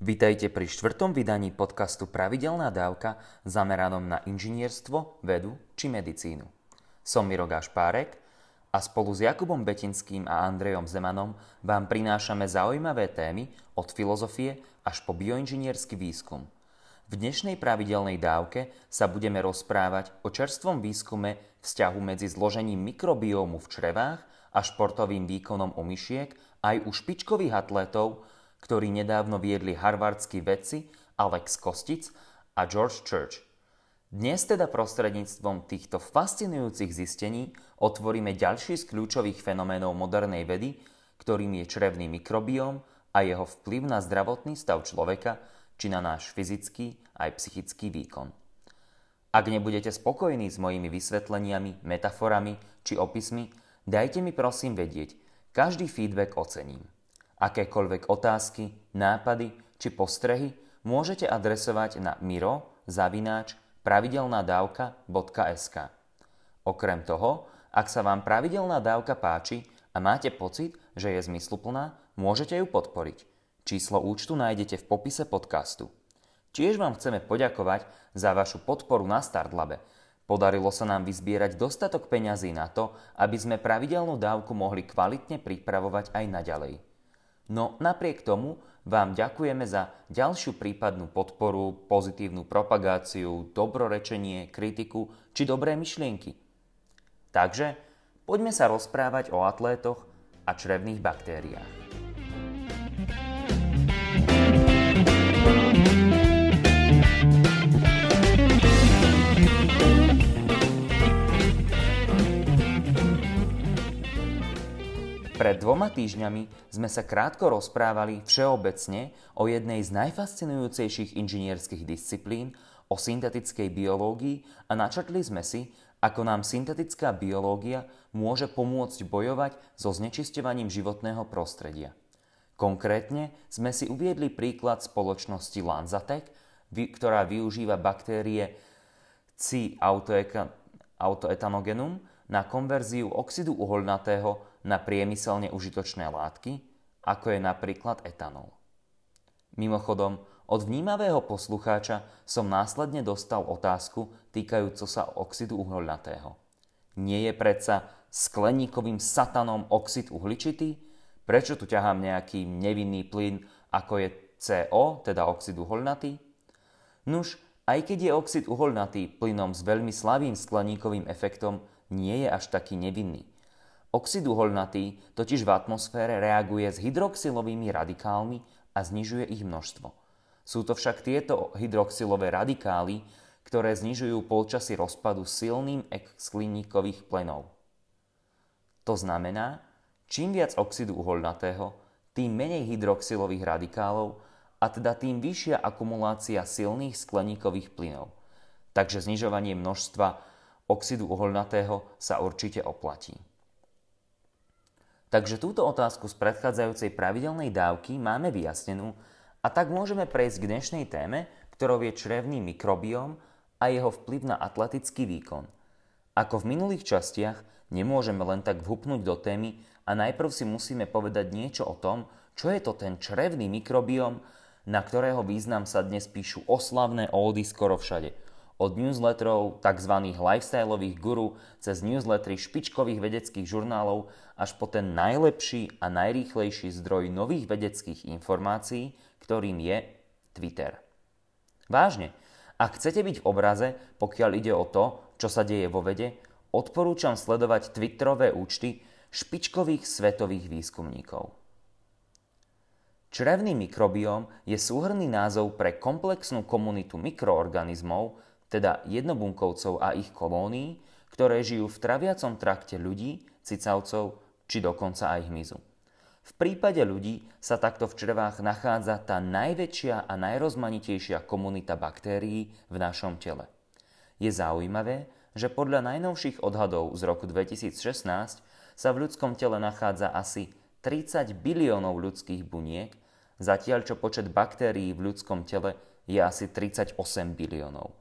Vitajte pri štvrtom vydaní podcastu Pravidelná dávka zameranom na inžinierstvo, vedu či medicínu. Som Miro Gašpárek a spolu s Jakubom Betinským a Andrejom Zemanom vám prinášame zaujímavé témy od filozofie až po bioinžiniersky výskum. V dnešnej pravidelnej dávke sa budeme rozprávať o čerstvom výskume vzťahu medzi zložením mikrobiómu v črevách a športovým výkonom u myšiek aj u špičkových atlétov, ktorí nedávno viedli harvardskí vedci Alex Kostic a George Church. Dnes teda prostredníctvom týchto fascinujúcich zistení otvoríme ďalší z kľúčových fenoménov modernej vedy, ktorým je črevný mikrobióm a jeho vplyv na zdravotný stav človeka či na náš fyzický aj psychický výkon. Ak nebudete spokojní s mojimi vysvetleniami, metaforami či opismi, dajte mi prosím vedieť, každý feedback ocením. Akékoľvek otázky, nápady či postrehy môžete adresovať na miro zavináč pravidelnádávka.sk. Okrem toho, ak sa vám pravidelná dávka páči a máte pocit, že je zmysluplná, môžete ju podporiť. Číslo účtu nájdete v popise podcastu. Tiež vám chceme poďakovať za vašu podporu na Startlabe. Podarilo sa nám vyzbierať dostatok peňazí na to, aby sme pravidelnú dávku mohli kvalitne pripravovať aj naďalej. No napriek tomu vám ďakujeme za ďalšiu prípadnú podporu, pozitívnu propagáciu, dobrorečenie, kritiku či dobré myšlienky. Takže poďme sa rozprávať o atlétoch a črevných baktériách. Pred dvoma týždňami sme sa krátko rozprávali všeobecne o jednej z najfascinujúcejších inžinierských disciplín, o syntetickej biológii a načrtli sme si, ako nám syntetická biológia môže pomôcť bojovať so znečisťovaním životného prostredia. Konkrétne sme si uviedli príklad spoločnosti Lanzatec, ktorá využíva baktérie C. autoetanogenum na konverziu oxidu uholnatého na priemyselne užitočné látky, ako je napríklad etanol. Mimochodom, od vnímavého poslucháča som následne dostal otázku týkajúco sa oxidu uholnatého. Nie je predsa skleníkovým satanom oxid uhličitý? Prečo tu ťahám nejaký nevinný plyn, ako je CO, teda oxid uholnatý? Nuž, aj keď je oxid uholnatý plynom s veľmi slabým skleníkovým efektom, nie je až taký nevinný. Oxid uholnatý totiž v atmosfére reaguje s hydroxylovými radikálmi a znižuje ich množstvo. Sú to však tieto hydroxylové radikály, ktoré znižujú polčasy rozpadu silným skleníkových plenov. To znamená, čím viac oxidu uholnatého, tým menej hydroxylových radikálov a teda tým vyššia akumulácia silných skleníkových plynov. Takže znižovanie množstva oxidu uholnatého sa určite oplatí. Takže túto otázku z predchádzajúcej pravidelnej dávky máme vyjasnenú a tak môžeme prejsť k dnešnej téme, ktorou je črevný mikrobióm a jeho vplyv na atletický výkon. Ako v minulých častiach nemôžeme len tak vhupnúť do témy a najprv si musíme povedať niečo o tom, čo je to ten črevný mikrobióm, na ktorého význam sa dnes píšu oslavné oldy skoro všade – od newsletterov tzv. lifestyleových guru cez newslettery špičkových vedeckých žurnálov až po ten najlepší a najrýchlejší zdroj nových vedeckých informácií, ktorým je Twitter. Vážne, ak chcete byť v obraze, pokiaľ ide o to, čo sa deje vo vede, odporúčam sledovať Twitterové účty špičkových svetových výskumníkov. Črevný mikrobióm je súhrný názov pre komplexnú komunitu mikroorganizmov, teda jednobunkovcov a ich kolónií, ktoré žijú v traviacom trakte ľudí, cicavcov či dokonca aj hmyzu. V prípade ľudí sa takto v črevách nachádza tá najväčšia a najrozmanitejšia komunita baktérií v našom tele. Je zaujímavé, že podľa najnovších odhadov z roku 2016 sa v ľudskom tele nachádza asi 30 biliónov ľudských buniek, zatiaľ čo počet baktérií v ľudskom tele je asi 38 biliónov.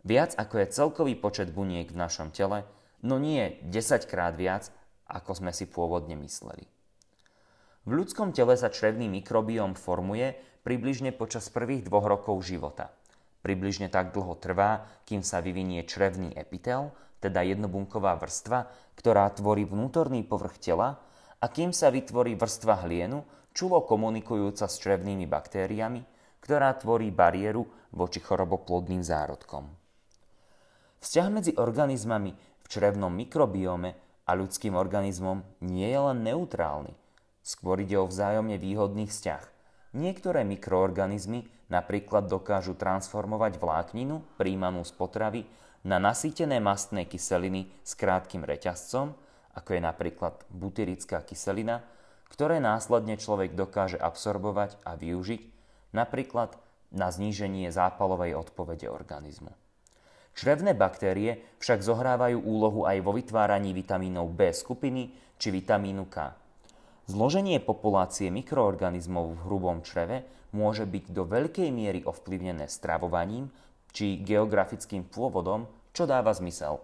Viac ako je celkový počet buniek v našom tele, no nie 10 krát viac, ako sme si pôvodne mysleli. V ľudskom tele sa črevný mikrobióm formuje približne počas prvých dvoch rokov života. Približne tak dlho trvá, kým sa vyvinie črevný epitel, teda jednobunková vrstva, ktorá tvorí vnútorný povrch tela a kým sa vytvorí vrstva hlienu, čulo komunikujúca s črevnými baktériami, ktorá tvorí bariéru voči choroboplodným zárodkom. Vzťah medzi organizmami v črevnom mikrobiome a ľudským organizmom nie je len neutrálny. Skôr ide o vzájomne výhodný vzťah. Niektoré mikroorganizmy napríklad dokážu transformovať vlákninu príjmanú z potravy na nasýtené mastné kyseliny s krátkým reťazcom, ako je napríklad butyrická kyselina, ktoré následne človek dokáže absorbovať a využiť, napríklad na zníženie zápalovej odpovede organizmu. Črevné baktérie však zohrávajú úlohu aj vo vytváraní vitamínov B skupiny či vitamínu K. Zloženie populácie mikroorganizmov v hrubom čreve môže byť do veľkej miery ovplyvnené stravovaním či geografickým pôvodom, čo dáva zmysel.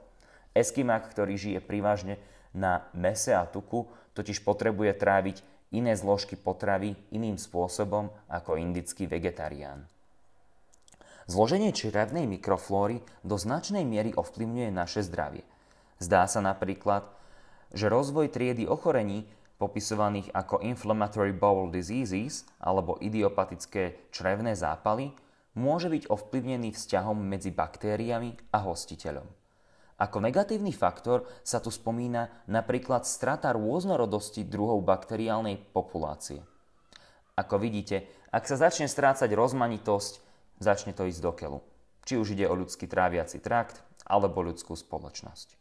Eskimak, ktorý žije privážne na mese a tuku, totiž potrebuje tráviť iné zložky potravy iným spôsobom ako indický vegetarián. Zloženie črevnej mikroflóry do značnej miery ovplyvňuje naše zdravie. Zdá sa napríklad, že rozvoj triedy ochorení popisovaných ako inflammatory bowel diseases alebo idiopatické črevné zápaly môže byť ovplyvnený vzťahom medzi baktériami a hostiteľom. Ako negatívny faktor sa tu spomína napríklad strata rôznorodosti druhov bakteriálnej populácie. Ako vidíte, ak sa začne strácať rozmanitosť začne to ísť do keľu. Či už ide o ľudský tráviaci trakt alebo ľudskú spoločnosť.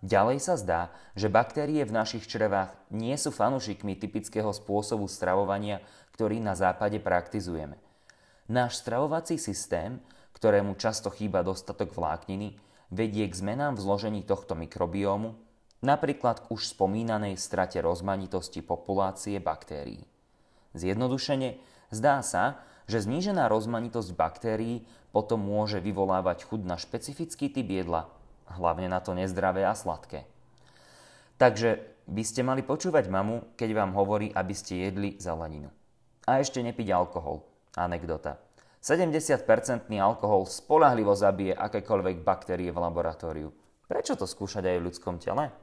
Ďalej sa zdá, že baktérie v našich črevách nie sú fanúšikmi typického spôsobu stravovania, ktorý na západe praktizujeme. Náš stravovací systém, ktorému často chýba dostatok vlákniny, vedie k zmenám v zložení tohto mikrobiómu, napríklad k už spomínanej strate rozmanitosti populácie baktérií. Zjednodušene, zdá sa, že znížená rozmanitosť baktérií potom môže vyvolávať chud na špecifický typ jedla, hlavne na to nezdravé a sladké. Takže by ste mali počúvať mamu, keď vám hovorí, aby ste jedli zeleninu. A ešte nepiť alkohol. Anekdota. 70-percentný alkohol spolahlivo zabije akékoľvek baktérie v laboratóriu. Prečo to skúšať aj v ľudskom tele?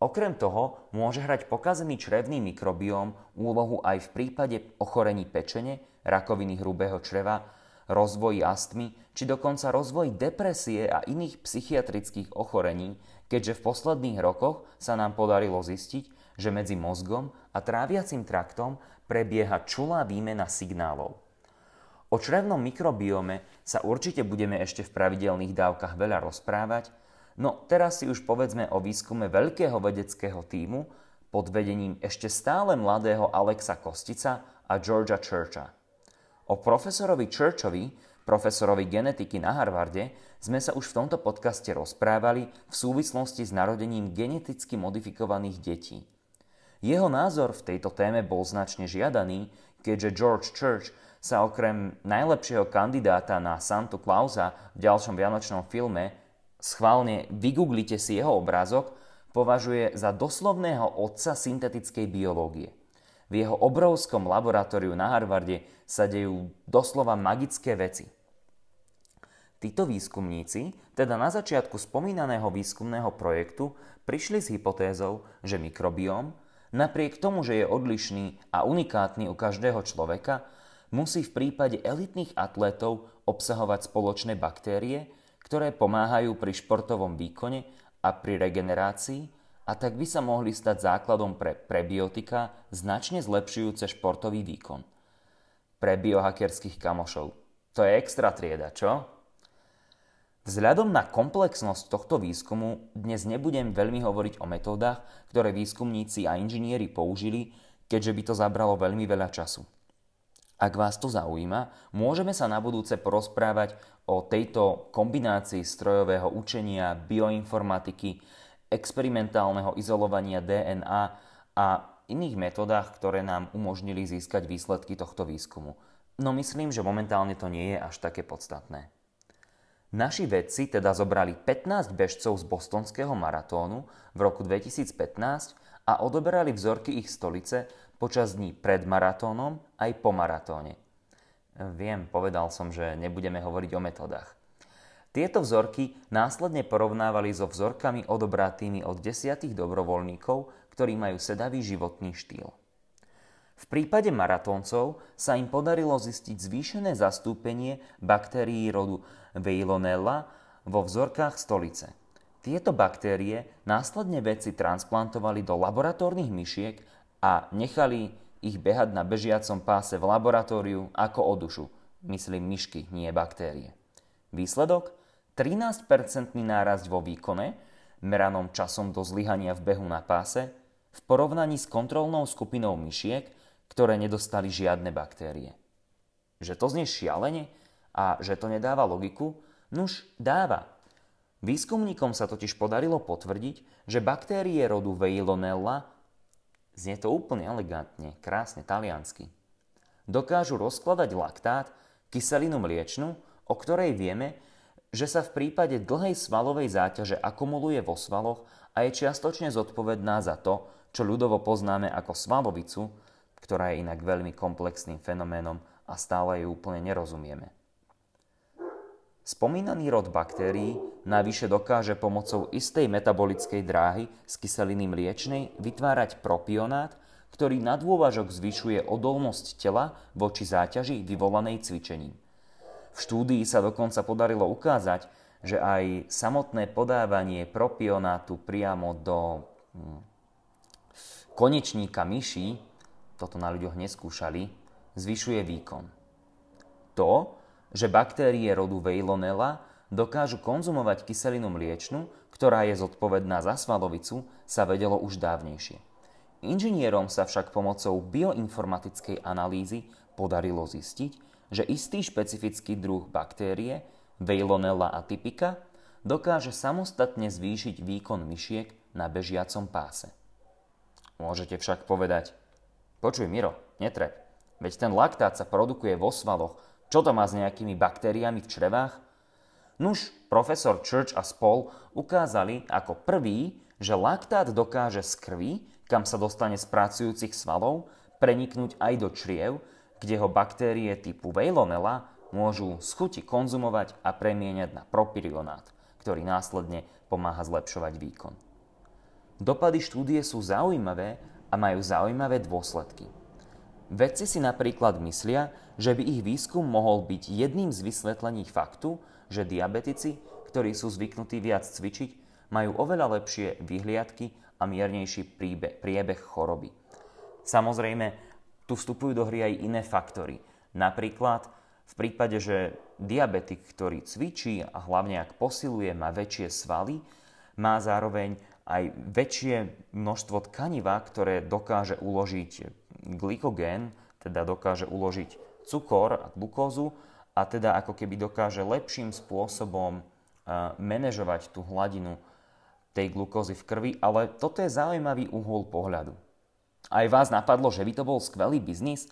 Okrem toho môže hrať pokazený črevný mikrobióm úlohu aj v prípade ochorení pečene, rakoviny hrubého čreva, rozvoji astmy či dokonca rozvoji depresie a iných psychiatrických ochorení, keďže v posledných rokoch sa nám podarilo zistiť, že medzi mozgom a tráviacim traktom prebieha čulá výmena signálov. O črevnom mikrobiome sa určite budeme ešte v pravidelných dávkach veľa rozprávať, No teraz si už povedzme o výskume veľkého vedeckého týmu pod vedením ešte stále mladého Alexa Kostica a Georgia Churcha. O profesorovi Churchovi, profesorovi genetiky na Harvarde, sme sa už v tomto podcaste rozprávali v súvislosti s narodením geneticky modifikovaných detí. Jeho názor v tejto téme bol značne žiadaný, keďže George Church sa okrem najlepšieho kandidáta na Santu Clausa v ďalšom vianočnom filme schválne vygooglite si jeho obrázok, považuje za doslovného otca syntetickej biológie. V jeho obrovskom laboratóriu na Harvarde sa dejú doslova magické veci. Títo výskumníci, teda na začiatku spomínaného výskumného projektu, prišli s hypotézou, že mikrobióm, napriek tomu, že je odlišný a unikátny u každého človeka, musí v prípade elitných atlétov obsahovať spoločné baktérie, ktoré pomáhajú pri športovom výkone a pri regenerácii a tak by sa mohli stať základom pre prebiotika značne zlepšujúce športový výkon. Pre biohackerských kamošov. To je extra trieda, čo? Vzhľadom na komplexnosť tohto výskumu dnes nebudem veľmi hovoriť o metódach, ktoré výskumníci a inžinieri použili, keďže by to zabralo veľmi veľa času. Ak vás to zaujíma, môžeme sa na budúce porozprávať o tejto kombinácii strojového učenia, bioinformatiky, experimentálneho izolovania DNA a iných metodách, ktoré nám umožnili získať výsledky tohto výskumu. No myslím, že momentálne to nie je až také podstatné. Naši vedci teda zobrali 15 bežcov z bostonského maratónu v roku 2015 a odoberali vzorky ich stolice počas dní pred maratónom aj po maratóne. Viem, povedal som, že nebudeme hovoriť o metodách. Tieto vzorky následne porovnávali so vzorkami odobratými od desiatých dobrovoľníkov, ktorí majú sedavý životný štýl. V prípade maratóncov sa im podarilo zistiť zvýšené zastúpenie baktérií rodu Veilonella vo vzorkách stolice. Tieto baktérie následne vedci transplantovali do laboratórnych myšiek a nechali ich behať na bežiacom páse v laboratóriu ako o dušu. Myslím myšky, nie baktérie. Výsledok? 13-percentný nárast vo výkone, meranom časom do zlyhania v behu na páse, v porovnaní s kontrolnou skupinou myšiek, ktoré nedostali žiadne baktérie. Že to znie šialene a že to nedáva logiku? Nuž, dáva. Výskumníkom sa totiž podarilo potvrdiť, že baktérie rodu Veilonella, znie to úplne elegantne, krásne taliansky, dokážu rozkladať laktát, kyselinu mliečnu, o ktorej vieme, že sa v prípade dlhej svalovej záťaže akumuluje vo svaloch a je čiastočne zodpovedná za to, čo ľudovo poznáme ako svalovicu, ktorá je inak veľmi komplexným fenoménom a stále ju úplne nerozumieme. Spomínaný rod baktérií navyše dokáže pomocou istej metabolickej dráhy z kyseliny mliečnej vytvárať propionát, ktorý na dôvažok zvyšuje odolnosť tela voči záťaži vyvolanej cvičením. V štúdii sa dokonca podarilo ukázať, že aj samotné podávanie propionátu priamo do hm, konečníka myší, toto na ľuďoch neskúšali, zvyšuje výkon. To, že baktérie rodu Veilonella dokážu konzumovať kyselinu mliečnu, ktorá je zodpovedná za svalovicu, sa vedelo už dávnejšie. Inžinierom sa však pomocou bioinformatickej analýzy podarilo zistiť, že istý špecifický druh baktérie, Veilonella atypica, dokáže samostatne zvýšiť výkon myšiek na bežiacom páse. Môžete však povedať, počuj Miro, netrep, veď ten laktát sa produkuje vo svaloch, čo to má s nejakými baktériami v črevách? Nuž, profesor Church a spol ukázali ako prvý, že laktát dokáže z krvi, kam sa dostane z pracujúcich svalov, preniknúť aj do čriev, kde ho baktérie typu Veilonella môžu z chuti konzumovať a premieňať na propirionát, ktorý následne pomáha zlepšovať výkon. Dopady štúdie sú zaujímavé a majú zaujímavé dôsledky. Vedci si napríklad myslia, že by ich výskum mohol byť jedným z vysvetlení faktu, že diabetici, ktorí sú zvyknutí viac cvičiť, majú oveľa lepšie vyhliadky a miernejší priebeh choroby. Samozrejme, tu vstupujú do hry aj iné faktory. Napríklad v prípade, že diabetik, ktorý cvičí a hlavne ak posiluje, má väčšie svaly, má zároveň aj väčšie množstvo tkaniva, ktoré dokáže uložiť glykogén, teda dokáže uložiť cukor a glukózu a teda ako keby dokáže lepším spôsobom manažovať tú hladinu tej glukózy v krvi, ale toto je zaujímavý uhol pohľadu. Aj vás napadlo, že by to bol skvelý biznis?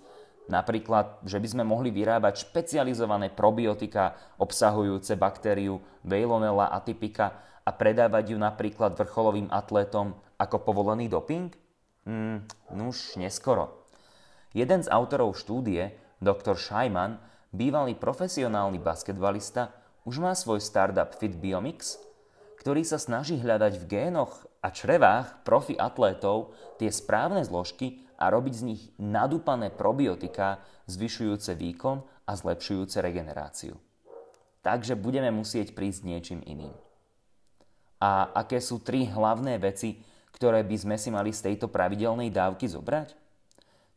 Napríklad, že by sme mohli vyrábať špecializované probiotika obsahujúce baktériu Veilonella atypica a predávať ju napríklad vrcholovým atlétom ako povolený doping? Mm, nuž, neskoro. Jeden z autorov štúdie, dr. Scheiman, bývalý profesionálny basketbalista, už má svoj startup FitBiomix, ktorý sa snaží hľadať v génoch a črevách profi atlétov tie správne zložky a robiť z nich nadúpané probiotika, zvyšujúce výkon a zlepšujúce regeneráciu. Takže budeme musieť prísť niečím iným. A aké sú tri hlavné veci, ktoré by sme si mali z tejto pravidelnej dávky zobrať?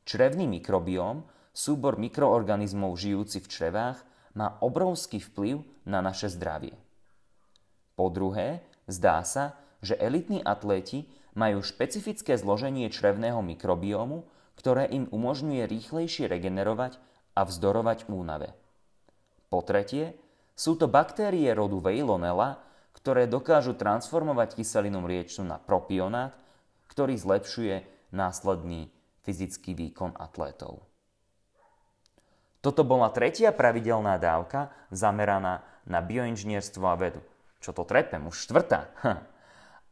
Črevný mikrobióm, súbor mikroorganizmov žijúci v črevách, má obrovský vplyv na naše zdravie. Po druhé, zdá sa, že elitní atléti majú špecifické zloženie črevného mikrobiómu, ktoré im umožňuje rýchlejšie regenerovať a vzdorovať únave. Po tretie, sú to baktérie rodu Veilonella, ktoré dokážu transformovať kyselinu mliečnu na propionát, ktorý zlepšuje následný fyzický výkon atlétov. Toto bola tretia pravidelná dávka zameraná na bioinžinierstvo a vedu. Čo to trepem, už štvrtá. Hm.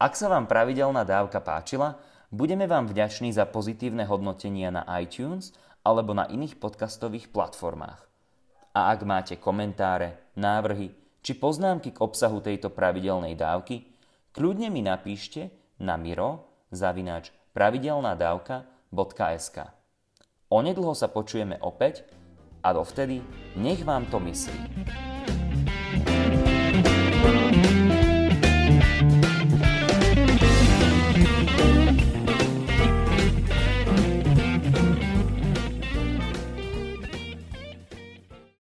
Ak sa vám pravidelná dávka páčila, Budeme vám vďační za pozitívne hodnotenia na iTunes alebo na iných podcastových platformách. A ak máte komentáre, návrhy či poznámky k obsahu tejto pravidelnej dávky, kľudne mi napíšte na miro zavináč pravidelnádavka.sk Onedlho sa počujeme opäť a dovtedy nech vám to myslí.